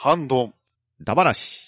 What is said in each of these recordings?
反動。ダバなし。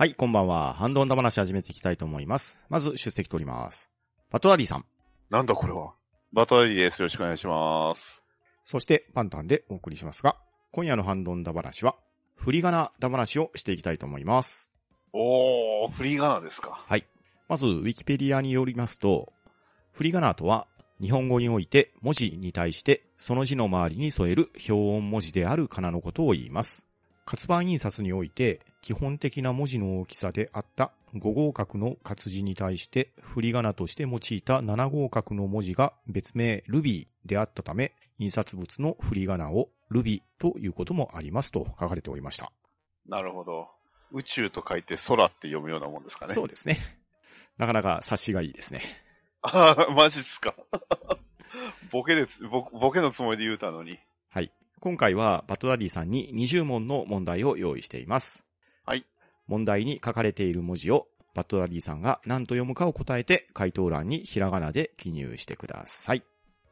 はい、こんばんは。ハンドンダ話始めていきたいと思います。まず、出席取ります。バトラリーさん。なんだこれは？バトラリーです。よろしくお願いします。そして、パンタンでお送りしますが、今夜のハンドンダ話は、振り仮名ダ話をしていきたいと思います。おー、フリーガナですか。まず、ウィキペディアによりますと、振り仮名とは、日本語において文字に対してその字の周りに添える表音文字である仮名のことを言います。活版印刷において基本的な文字の大きさであった5号角の活字に対して振り仮名として用いた7号角の文字が別名ルビーであったため、印刷物の振り仮名をルビということもありますと書かれておりました。なるほど。宇宙と書いて空って読むようなもんですかね。そうですね。なかなか察しがいいですね。あー、マジっすか。ボケでつ、ボボケのつもりで言うたのに。はい。今回はバトラリーさんに20問の問題を用意しています。はい。問題に書かれている文字をバトラリーさんが何と読むかを答えて回答欄にひらがなで記入してください。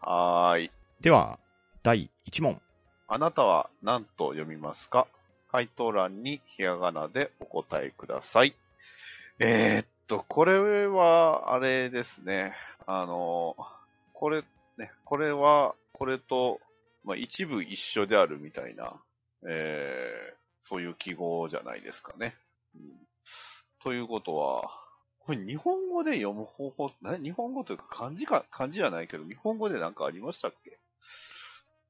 はーい。では、第1問。あなたは何と読みますか？回答欄にひらがなでお答えください。えー、っと、これは、あれですね。あの、これ、ね、これは、これと、まあ、一部一緒であるみたいな、えー、そういう記号じゃないですかね。うん、ということは、これ日本語で読む方法、ね、日本語というか漢字か、漢字じゃないけど、日本語でなんかありましたっけ？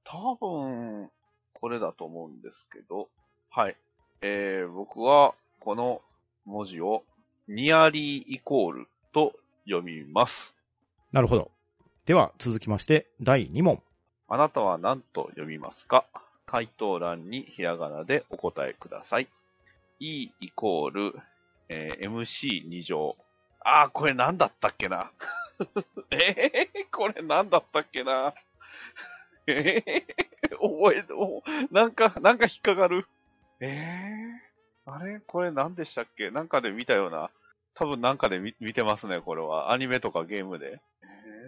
多分、これだと思うんですけど、はい。えー、僕は、この文字を、ニアリーイコールと読みます。なるほど。では、続きまして、第2問。あなたは何と読みますか？回答欄にひらがなでお答えください。E イコール、えー MC2 乗。あー、これ何だったっけな？えー、これ何だったっけな？えー、覚えて、おなんか、なんか引っかかる？えー、あれ？これ何でしたっけ？なんかで見たような。多分なんかで見てますね、これは。アニメとかゲームで。え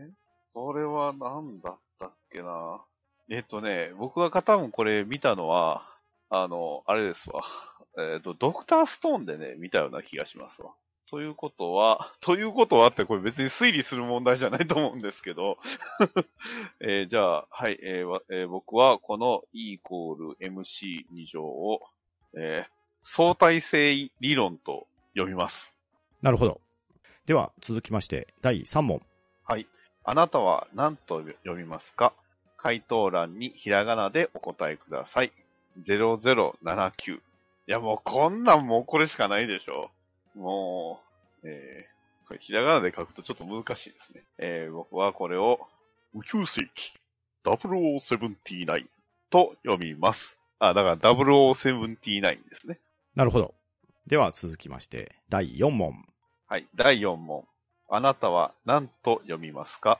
ー、これは何だったっけなえっとね、僕が多分これ見たのは、あの、あれですわ。えっ、と、ドクターストーンでね、見たような気がしますわ。ということは、ということはってこれ別に推理する問題じゃないと思うんですけど、えーじゃあ、はい、えーわえー僕はこの E イコール MC2 乗を、えー相対性理論と読みます。なるほど。では、続きまして、第3問。はい。あなたは何と読みますか？回答欄にひらがなでお答えください。0079。いやもうこんなんもうこれしかないでしょ。もう、えー、これひらがなで書くとちょっと難しいですね。えー、僕はこれを宇宙世紀0079と読みます。あ、だから0079ですね。なるほど。では、続きまして、第4問。はい。第4問。あなたは何と読みますか？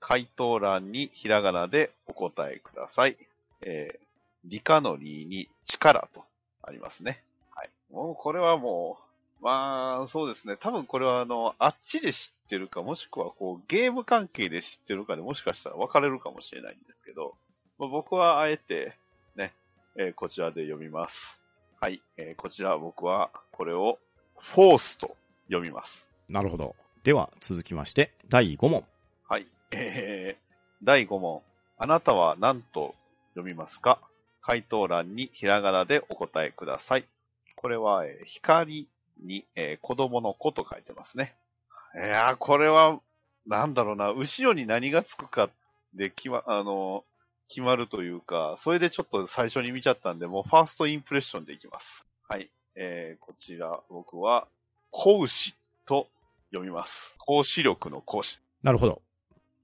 回答欄にひらがなでお答えください。えー、理科の理に力とありますね。はい。もうこれはもう、まあ、そうですね。多分これはあの、あっちで知ってるか、もしくはこう、ゲーム関係で知ってるかでもしかしたら分かれるかもしれないんですけど、まあ僕はあえて、ね、えーこちらで読みます。はい。えーこちら僕はこれを、フォースと読みます。なるほど。では、続きまして、第5問。はい。えー、第5問。あなたは何と読みますか？回答欄にひらがなでお答えください。これは、えー光に、えー子供の子と書いてますね。いやー、これは、なんだろうな、後ろに何がつくかで決ま、あの、決まるというか、それでちょっと最初に見ちゃったんで、もうファーストインプレッションでいきます。はい。えー、こちら、僕は、講師と読みます。講師力の講師。なるほど。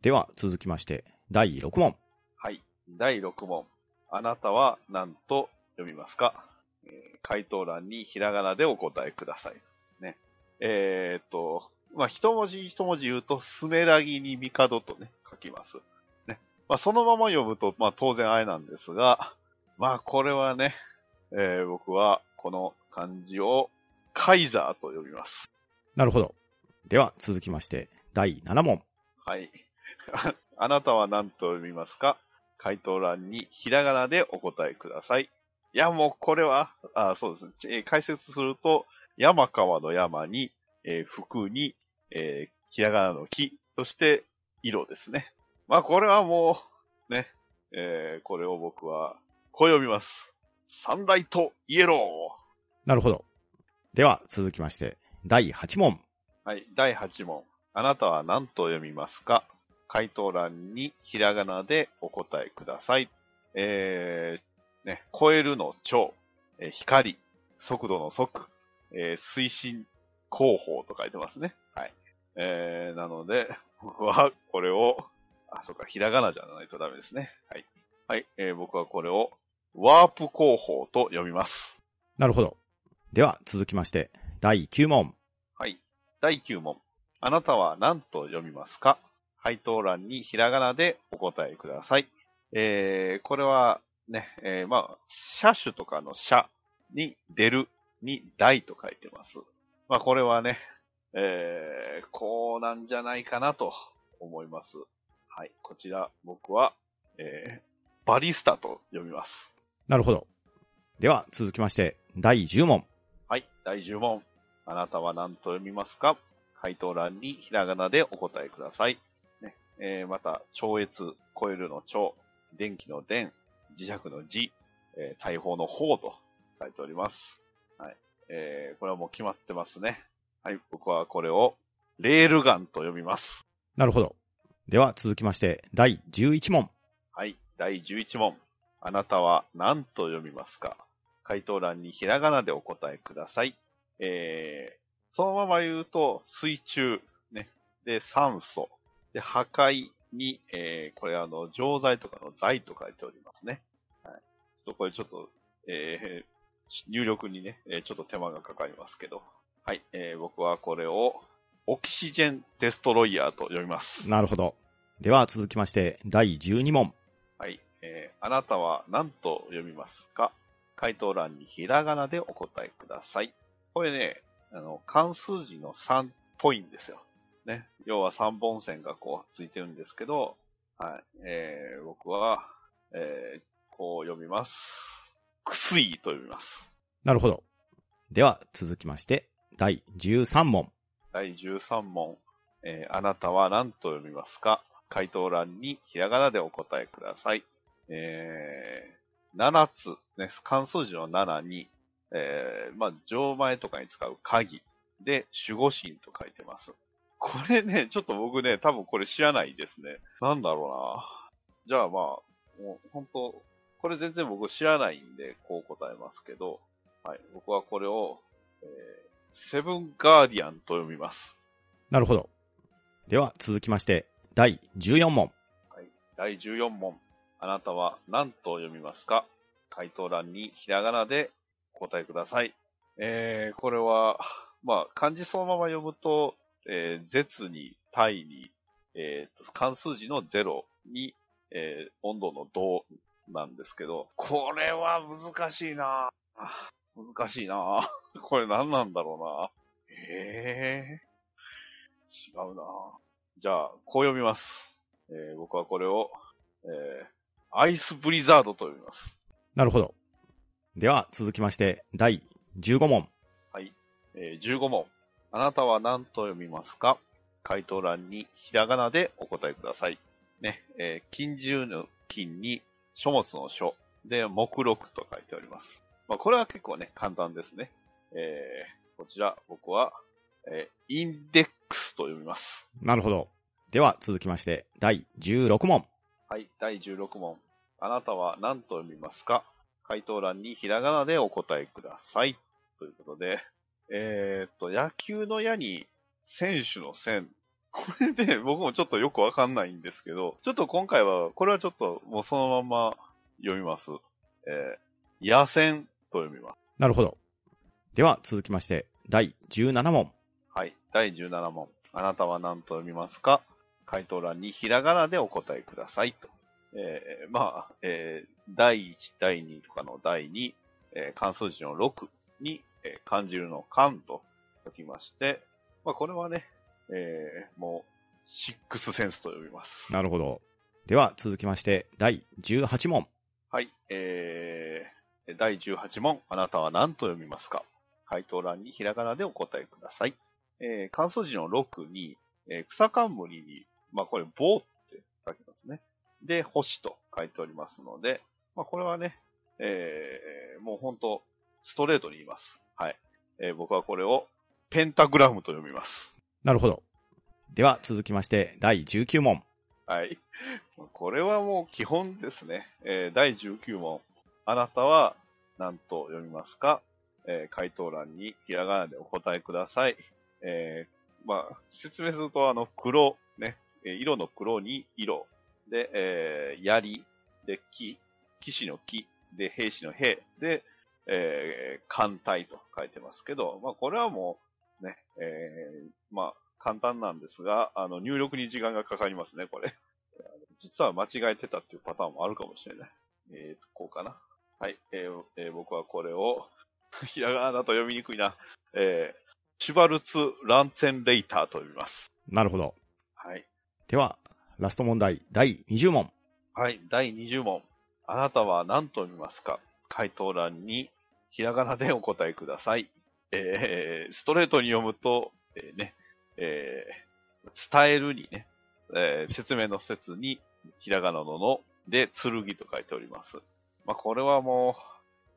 では、続きまして、第6問。はい。第6問。あなたは何と読みますか、えー回答欄にひらがなでお答えください。ね。えーっと、まあ、一文字一文字言うと、スネラギに帝とね、書きます。ね。まあ、そのまま読むと、まあ、当然あれなんですが、まあ、これはね、えー僕は、この漢字を、カイザーと呼びます。なるほど。では続きまして、第7問。はい。あ あなたは何と読みますか？回答欄にひらがなでお答えください。いや、もうこれは、あそうですね。えー解説すると、山川の山に、えー服に、えーひらがなの木、そして色ですね。まあこれはもう、ね、えーこれを僕は、こう読みます。サンライトイエロなるほど。では続きまして、第8問。はい、第8問。あなたは何と読みますか？回答欄にひらがなでお答えください。えー、ね、超えるの超、えー光、速度の速、えー推進広報と書いてますね。はい。えー、なので、僕はこれを、あ、そっか、ひらがなじゃないとダメですね。はい。はい、えー僕はこれを、ワープ広報と読みます。なるほど。では続きまして、第9問。はい。第9問。あなたは何と読みますか？回答欄にひらがなでお答えください。えー、これはね、えー、まあ、車種とかの車に出るに台と書いてます。まあ、これはね、えー、こうなんじゃないかなと思います。はい。こちら、僕は、えー、バリスタと読みます。なるほど。では続きまして、第10問。はい、第10問。あなたは何と読みますか？回答欄にひらがなでお答えください。ねえーまた、超越、超えるの超、電気の電、磁石の磁、えー大砲の砲と書いております。はいえーこれはもう決まってますね。はい、僕はこれを、レールガンと読みます。なるほど。では続きまして、第11問。はい、第11問。あなたは何と読みますか？回答欄にひらがなでお答えください。えー、そのまま言うと、水中、ね。で、酸素。で、破壊に、えー、これあの、錠剤とかの剤と書いておりますね。はい。ちょっとこれちょっと、えー、入力にね、えーちょっと手間がかかりますけど。はい、えー、僕はこれを、オキシジェンデストロイヤーと読みます。なるほど。では続きまして、第12問。はい。えーあなたは何と読みますか？回答欄にひらがなでお答えください。これね、あの、関数字の3っぽいんですよ。ね。要は3本線がこうついてるんですけど、はい。えー僕は、えーこう読みます。くすいと読みます。なるほど。では続きまして、第13問。第13問。えーあなたは何と読みますか？回答欄にひらがなでお答えください。えー、7つ、ね、関数字の7に、えー、まあ、錠前とかに使う鍵で守護神と書いてます。これね、ちょっと僕ね、多分これ知らないですね。なんだろうな。じゃあまあ、もう本当、これ全然僕知らないんで、こう答えますけど、はい、僕はこれを、えー、セブンガーディアンと読みます。なるほど。では続きまして、第14問。第14問。あなたは何と読みますか？回答欄にひらがなでお答えください。えー、これは、まあ、漢字そのまま読むと、えー、絶に、対に、えー、関数字の0に、えー、温度の度なんですけど、これは難しいな難しいなこれ何なんだろうなえー、違うなじゃあ、こう読みます。えー僕はこれを、えーアイスブリザードと読みます。なるほど。では続きまして、第15問。えー15問。あなたは何と読みますか？回答欄にひらがなでお答えください。ね、えー金獣の金に書物の書で目録と書いております。まあ、これは結構ね、簡単ですね。えーこちら、僕は、えーインデックスと読みます。なるほど。では続きまして、第16問。はい、第16問。あなたは何と読みますか？回答欄にひらがなでお答えください。ということで、えーっと、野球の矢に選手の線。これで僕もちょっとよくわかんないんですけど、ちょっと今回は、これはちょっともうそのまま読みます。えー、野戦と読みます。なるほど。では続きまして、第17問。はい。第17問。あなたは何と読みますか？回答欄にひらがなでお答えくださいと。えー、まあ、えー、第1、第2とかの第2、えー、関数字の6に、えー、漢字の漢と書きまして、まあ、これはね、えー、もう、シックスセンスと読みます。なるほど。では、続きまして、第18問。はい。えー、第18問。あなたは何と読みますか？回答欄にひらがなでお答えください。えー、関数字の6に、えー草冠に、まあこれ、棒って書きますね。で、星と書いておりますので、まあこれはね、えー、もう本当ストレートに言います。はい。えー僕はこれを、ペンタグラムと読みます。なるほど。では、続きまして、第19問。はい。これはもう基本ですね。えー第19問。あなたは何と読みますか、えー回答欄にひらがなでお答えください。えーまあ、説明すると、あの、黒、ね、えー色の黒に色。で、えー槍。で、騎。騎士の騎。で、兵士の兵。で、えー艦隊と書いてますけど、まあ、これはもう、ね、えーまあ、簡単なんですが、あの、入力に時間がかかりますね、これ。実は間違えてたっていうパターンもあるかもしれない。えーと、こうかな。はい。えーえー僕はこれを、ひらがなだと読みにくいな。えーシュバルツ・ランツェンレイターと読みます。なるほど。はい。では、ラスト問題、第20問。はい。第20問。あなたは何と読みますか？回答欄にひらがなでお答えください。えーストレートに読むと、えーね、えー伝えるにね、えー説明の説にひらがなのので、剣と書いております。まあ、これはも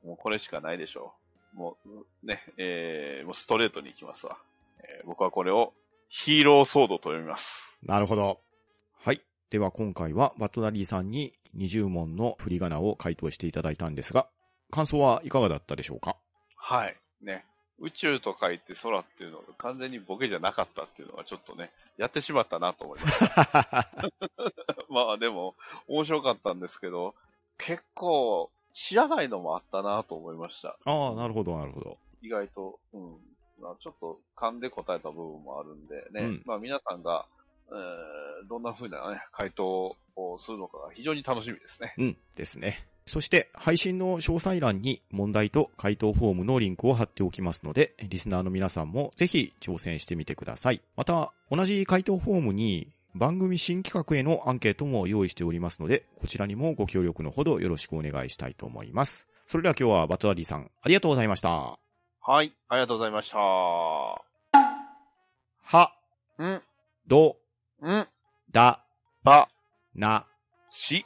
う、もうこれしかないでしょう。もう、ね、えーもうストレートに行きますわ。えー僕はこれをヒーローソードと読みます。なるほど。はい。では今回はバットダディさんに20問の振り仮名を回答していただいたんですが、感想はいかがだったでしょうか？はい。ね。宇宙と書いて空っていうのが完全にボケじゃなかったっていうのがちょっとね、やってしまったなと思います。まあでも、面白かったんですけど、結構、知らないのもあったなと思いました。ああ、なるほど、なるほど。意外と、うん。まあ、ちょっと噛んで答えた部分もあるんでね。うんまあ皆さんが、えーどんな風なね、回答をするのかが非常に楽しみですね。うん、ですね。そして、配信の詳細欄に問題と回答フォームのリンクを貼っておきますので、リスナーの皆さんもぜひ挑戦してみてください。また、同じ回答フォームに番組新企画へのアンケートも用意しておりますので、こちらにもご協力のほどよろしくお願いしたいと思います。それでは今日はバトダディさん、ありがとうございました。はい。ありがとうございました。は、ん、ど、ん、だ、ば、な、し、